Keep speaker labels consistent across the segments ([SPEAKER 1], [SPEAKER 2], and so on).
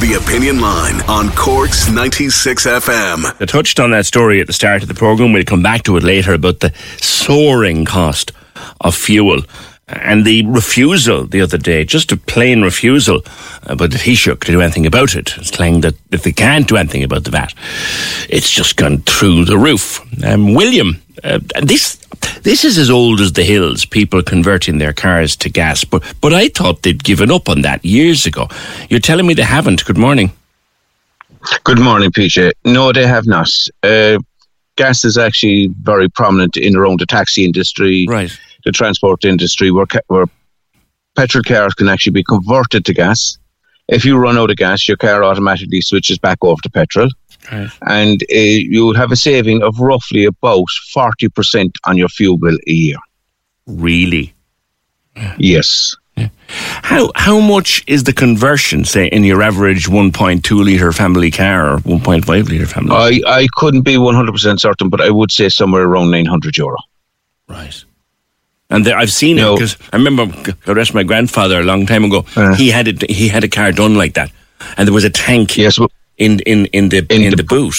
[SPEAKER 1] The Opinion Line on Corks 96 FM.
[SPEAKER 2] I touched on that story at the start of the programme. We'll come back to it later about the soaring cost of fuel and the refusal the other day, just a plain refusal, uh, but the Taoiseach to do anything about it. Claimed that if they can't do anything about the VAT, it's just gone through the roof. Um, William, uh, this this is as old as the hills. People converting their cars to gas, but but I thought they'd given up on that years ago. You're telling me they haven't. Good morning.
[SPEAKER 3] Good morning, PJ. No, they have not. Uh, gas is actually very prominent in around the taxi industry,
[SPEAKER 2] Right.
[SPEAKER 3] the transport industry, where ca- where petrol cars can actually be converted to gas. If you run out of gas, your car automatically switches back over to petrol,
[SPEAKER 2] Right.
[SPEAKER 3] and uh, you would have a saving of roughly about forty percent on your fuel bill a year.
[SPEAKER 2] Really?
[SPEAKER 3] Yes. Yeah.
[SPEAKER 2] How how much is the conversion, say, in your average 1.2 litre family car or 1.5 litre family?
[SPEAKER 3] I, I couldn't be 100% certain, but I would say somewhere around 900 euro.
[SPEAKER 2] Right. And there, I've seen it because I remember God rest my grandfather a long time ago.
[SPEAKER 3] Uh.
[SPEAKER 2] he had it. He had a car done like that, and there was a tank
[SPEAKER 3] Yes, well,
[SPEAKER 2] in in in the in,
[SPEAKER 3] In
[SPEAKER 2] the,
[SPEAKER 3] the-
[SPEAKER 2] boot.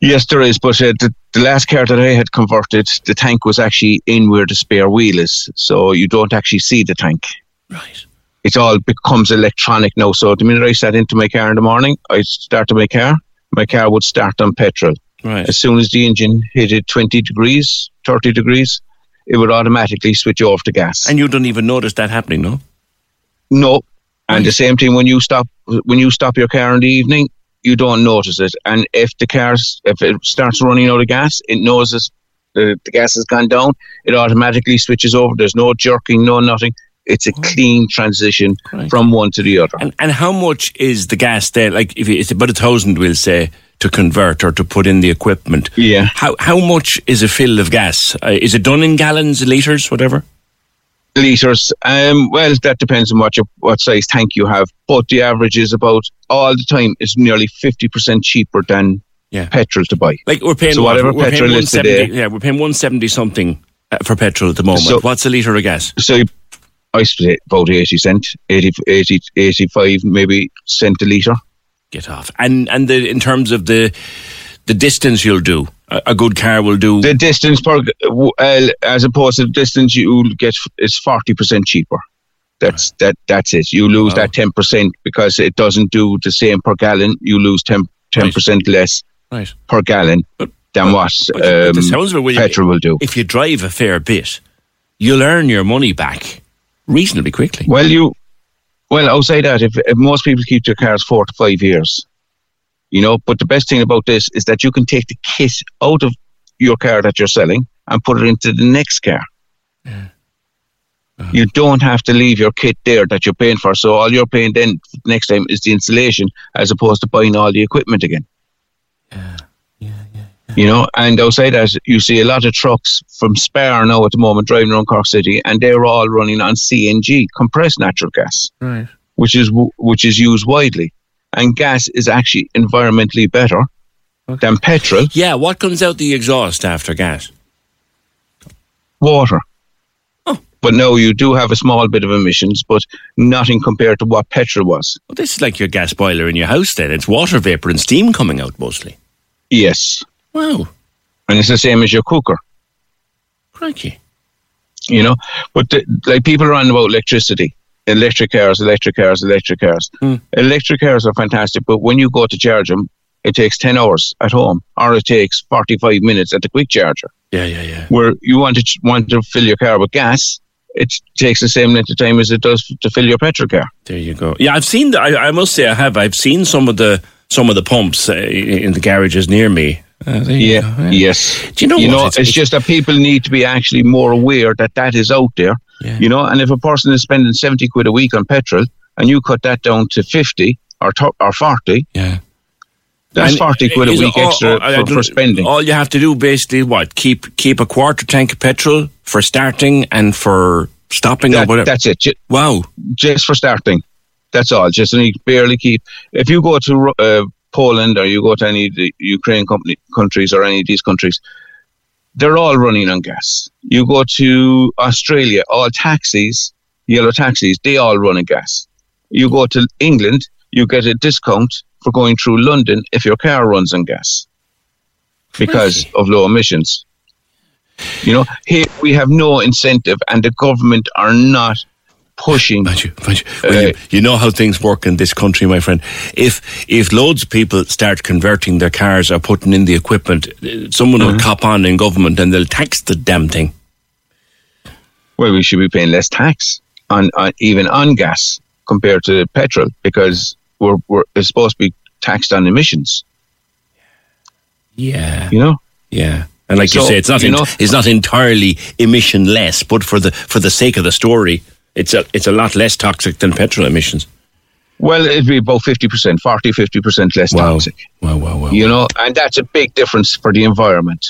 [SPEAKER 3] Yes, there is. But uh, the, the last car that I had converted, the tank was actually in where the spare wheel is. So you don't actually see the tank.
[SPEAKER 2] Right.
[SPEAKER 3] It all becomes electronic now. So the minute I sat into my car in the morning, I started my car. My car would start on petrol.
[SPEAKER 2] Right.
[SPEAKER 3] As soon as the engine hit it 20 degrees, 30 degrees, it would automatically switch off to gas.
[SPEAKER 2] And you don't even notice that happening, no?
[SPEAKER 3] No. And the same thing when you stop when you stop your car in the evening, you don't notice it. And if the car if it starts running out of gas, it knows it's, the the gas has gone down. It automatically switches over. There's no jerking, no nothing. It's a clean transition
[SPEAKER 2] Right.
[SPEAKER 3] from one to the other.
[SPEAKER 2] And and how much is the gas there? Like if it's about a thousand, we'll say to convert or to put in the equipment.
[SPEAKER 3] Yeah.
[SPEAKER 2] How how much is a fill of gas? Uh, is it done in gallons, liters, whatever?
[SPEAKER 3] Liters. Um, well, that depends on what your what size tank you have. But the average is about all the time is nearly fifty percent cheaper than
[SPEAKER 2] Yeah.
[SPEAKER 3] petrol to buy.
[SPEAKER 2] Like we're paying
[SPEAKER 3] So
[SPEAKER 2] what?
[SPEAKER 3] whatever
[SPEAKER 2] we're
[SPEAKER 3] petrol
[SPEAKER 2] paying
[SPEAKER 3] is today-
[SPEAKER 2] 170 Yeah, we're paying one seventy something uh, for petrol at the moment.
[SPEAKER 3] So-
[SPEAKER 2] What's a liter of gas?
[SPEAKER 3] So you- I split about eighty cent, 80, 80, 85 maybe cent a litre.
[SPEAKER 2] Get off. And and the in terms of the the distance you'll do, a, good car will do.
[SPEAKER 3] The distance per well, as opposed to the distance you get is forty percent cheaper. That's that. That's it. You lose
[SPEAKER 2] Wow.
[SPEAKER 3] that ten percent because it doesn't do the same per gallon. You lose 10 percent less
[SPEAKER 2] right.
[SPEAKER 3] per gallon than what
[SPEAKER 2] But- but
[SPEAKER 3] um,
[SPEAKER 2] sounds of it,
[SPEAKER 3] petrol will do.
[SPEAKER 2] If you drive a fair bit, you'll earn your money back reasonably quickly.
[SPEAKER 3] Well, you well I'll say that, if, if most people keep their cars four to five years, you know. But the best thing about this is that you can take the kit out of your car that you're selling and put it into the next car. Uh-huh. You don't have to leave your kit there that you're paying for. So all you're paying then next time is the installation, as opposed to buying all the equipment again. You know, and outside that, you see a lot of trucks from Spar now at the moment driving around Cork City, and they're all running on CNG, compressed natural gas
[SPEAKER 2] Right.
[SPEAKER 3] which is which is used widely, and gas is actually environmentally better than petrol.
[SPEAKER 2] Yeah, what comes out the exhaust after gas?
[SPEAKER 3] Water.
[SPEAKER 2] Oh.
[SPEAKER 3] But no, you do have a small bit of emissions, but nothing compared to what petrol was.
[SPEAKER 2] Well, this is like your gas boiler in your house then. It's water vapour and steam coming out mostly.
[SPEAKER 3] Yes,
[SPEAKER 2] Wow.
[SPEAKER 3] and it's the same as your cooker.
[SPEAKER 2] Crikey.
[SPEAKER 3] You know, but the, like people are on about electricity, electric cars, electric cars, electric cars. Electric cars are fantastic, but when you go to charge them, it takes ten hours at home, or it takes forty-five minutes at the quick charger.
[SPEAKER 2] Yeah, yeah, yeah.
[SPEAKER 3] Where you want to want to fill your car with gas, it takes the same length of time as it does to fill your petrol car.
[SPEAKER 2] There you go. Yeah, I've seen. The, I, I must say, I have. I've seen some of the some of the pumps uh, in the garages near me. Uh, you
[SPEAKER 3] Yeah, yes.
[SPEAKER 2] Do you know
[SPEAKER 3] you
[SPEAKER 2] what?
[SPEAKER 3] know,
[SPEAKER 2] it's,
[SPEAKER 3] it's- just that people need to be actually more aware that that is out there.
[SPEAKER 2] Yeah.
[SPEAKER 3] You know, and if a person is spending seventy quid a week on petrol, and you cut that down to fifty or to, or forty,
[SPEAKER 2] Yeah.
[SPEAKER 3] that's
[SPEAKER 2] And
[SPEAKER 3] forty quid a week
[SPEAKER 2] all-
[SPEAKER 3] extra
[SPEAKER 2] all-
[SPEAKER 3] for, for spending.
[SPEAKER 2] All you have to do basically what keep keep a quarter tank of petrol for starting and for stopping or whatever.
[SPEAKER 3] that's it. Ju-
[SPEAKER 2] wow.
[SPEAKER 3] just for starting. That's all. Just need to barely keep. If you go to uh, Poland or you go to any of the Ukraine company, countries or any of these countries, they're all running on gas. You go to Australia, all taxis, yellow taxis, they all run on gas. You go to England, you get a discount for going through London if your car runs on gas because of low emissions. You know, here we have no incentive, and the government are not pushing
[SPEAKER 2] you, you, well, you, you know how things work in this country, my friend. If if loads of people start converting their cars or putting in the equipment, uh, someone
[SPEAKER 3] Mm-hmm.
[SPEAKER 2] will cop on in government and they'll tax the damn thing.
[SPEAKER 3] well, we should be paying less tax on, on even on gas compared to petrol because we're, we're it's supposed to be taxed on emissions.
[SPEAKER 2] Yeah,
[SPEAKER 3] You know,
[SPEAKER 2] yeah. And like you say, it's not
[SPEAKER 3] you know-
[SPEAKER 2] it's not entirely emission less, but for the for the sake of the story, it's a it's a lot less toxic than petrol emissions.
[SPEAKER 3] well, it'd be about 50%, 40, 50% less
[SPEAKER 2] Wow,
[SPEAKER 3] toxic.
[SPEAKER 2] wow, wow, wow.
[SPEAKER 3] You know, and that's a big difference for the environment.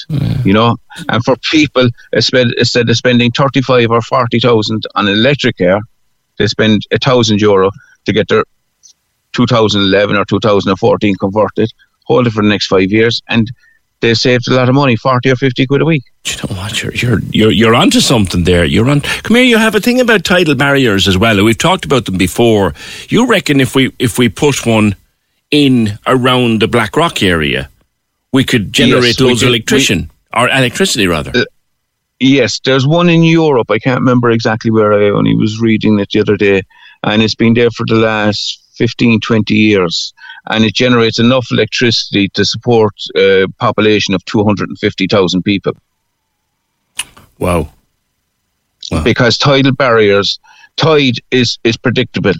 [SPEAKER 3] You know, and for people uh, instead instead of spending thirty five or forty thousand on electric air, they spend a thousand euro to get their 2011 or 2014 converted, hold it for the next five years, and they saved a lot of money, 40 or 50 quid a week.
[SPEAKER 2] Do you know what? You're you're you're you're onto something there. You're on. Come here. You have a thing about tidal barriers as well. We've talked about them before. You reckon if we if we put one in around the Black Rock area, we could generate
[SPEAKER 3] Yes, we
[SPEAKER 2] loads of electrician or electricity rather.
[SPEAKER 3] Uh, Yes, there's one in Europe. I can't remember exactly where I only was reading it the other day, and it's been there for the last 15, 20 years. And it generates enough electricity to support a population of 250,000 people.
[SPEAKER 2] wow. Wow.
[SPEAKER 3] because tidal barriers, tide is is predictable.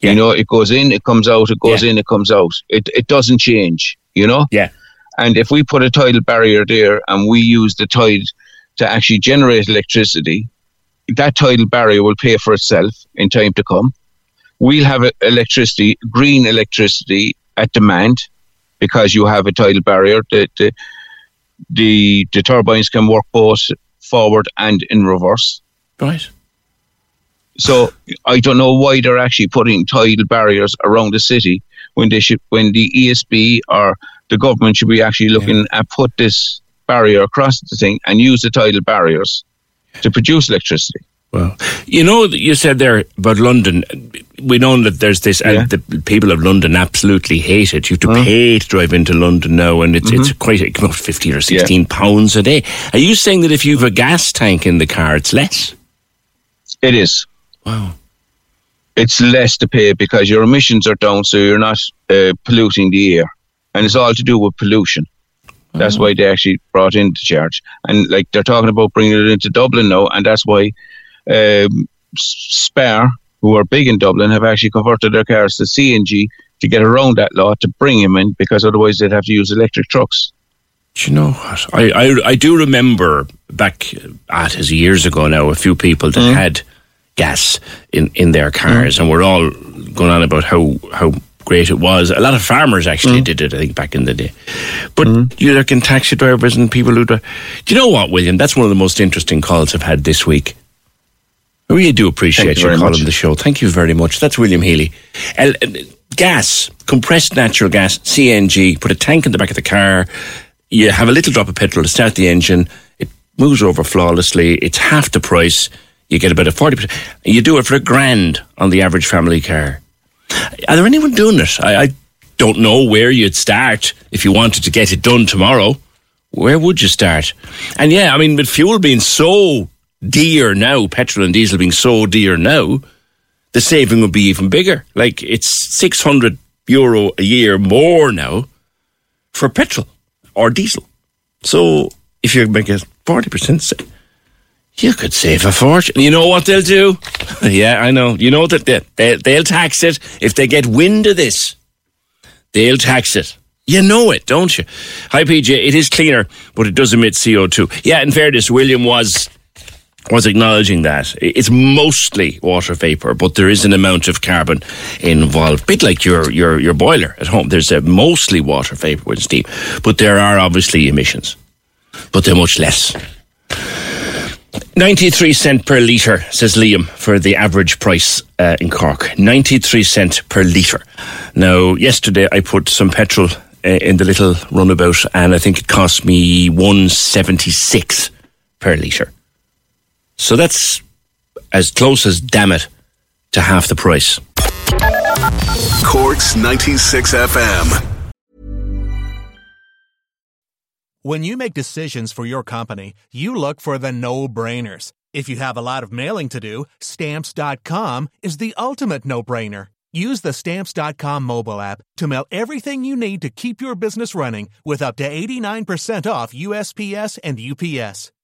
[SPEAKER 2] Yeah.
[SPEAKER 3] You know, it goes in, it comes out, it goes
[SPEAKER 2] Yeah.
[SPEAKER 3] in, it comes out. It it doesn't change. You know,
[SPEAKER 2] Yeah.
[SPEAKER 3] and if we put a tidal barrier there and we use the tide to actually generate electricity, that tidal barrier will pay for itself in time to come. We'll have electricity, green electricity at demand, because you have a tidal barrier. The the the, the turbines can work both forward and in reverse.
[SPEAKER 2] Right.
[SPEAKER 3] So I don't know why they're actually putting tidal barriers around the city when they should, when the ESB or the government should be actually looking at put this barrier across the thing and use the tidal barriers to produce electricity.
[SPEAKER 2] Well, you know, you said there about London. We know that there's this,
[SPEAKER 3] Yeah.
[SPEAKER 2] and the people of London absolutely hate it. You have to pay to drive into London now, and it's it's quite it comes fifteen or sixteen pounds a day. Are you saying that if you have a gas tank in the car, it's less?
[SPEAKER 3] It is.
[SPEAKER 2] Wow.
[SPEAKER 3] It's less to pay because your emissions are down, so you're not uh, polluting the air, and it's all to do with pollution. That's why they actually brought in the charge, and like they're talking about bringing it into Dublin now, and that's why um, Spar, who are big in Dublin, have actually converted their cars to CNG to get around that law to bring him in, because otherwise they'd have to use electric trucks.
[SPEAKER 2] Do you know what? I, I, I do remember back uh, at as years ago now, a few people that mm. had gas in, in their mm. cars, and we're all going on about how how great it was. A lot of farmers actually mm. did it, I think, back in the day. But you reckon taxi drivers and people who drive. Do you know what, William? That's one of the most interesting calls I've had this week. I really do appreciate
[SPEAKER 3] Thank you
[SPEAKER 2] you
[SPEAKER 3] very
[SPEAKER 2] calling the show. Thank you very much. That's William Healy. El, uh, gas, compressed natural gas, CNG, put a tank in the back of the car. You have a little drop of petrol to start the engine. It moves over flawlessly. It's half the price. You get about a 40%. You do it for a grand on the average family car. Are there anyone doing it? I, I don't know where you'd start if you wanted to get it done tomorrow. Where would you start? And yeah, I mean, with fuel being so dear now, petrol and diesel being so dear now, the saving would be even bigger. Like it's 600 euro a year more now for petrol or diesel. So if you make a 40%, save, you could save a fortune. You know what they'll do? yeah, I know. You know that they, they, they'll tax it if they get wind of this. They'll tax it. You know it, don't you? Hi, PJ. It is cleaner, but it does emit CO2. Yeah, in fairness, William was was acknowledging that it's mostly water vapor, but there is an amount of carbon involved. Bit like your your your boiler at home. There's a mostly water vapor with steam, but there are obviously emissions, but they're much less. 93 cent per litre, says Liam, for the average price uh, in Cork. 93 cent per litre. Now, yesterday I put some petrol uh, in the little runabout and I think it cost me 176 per litre. So that's as close as, damn it, to half the price.
[SPEAKER 1] Corks 96 FM.
[SPEAKER 4] When you make decisions for your company, you look for the no brainers. If you have a lot of mailing to do, stamps.com is the ultimate no brainer. Use the stamps.com mobile app to mail everything you need to keep your business running with up to 89% off USPS and UPS.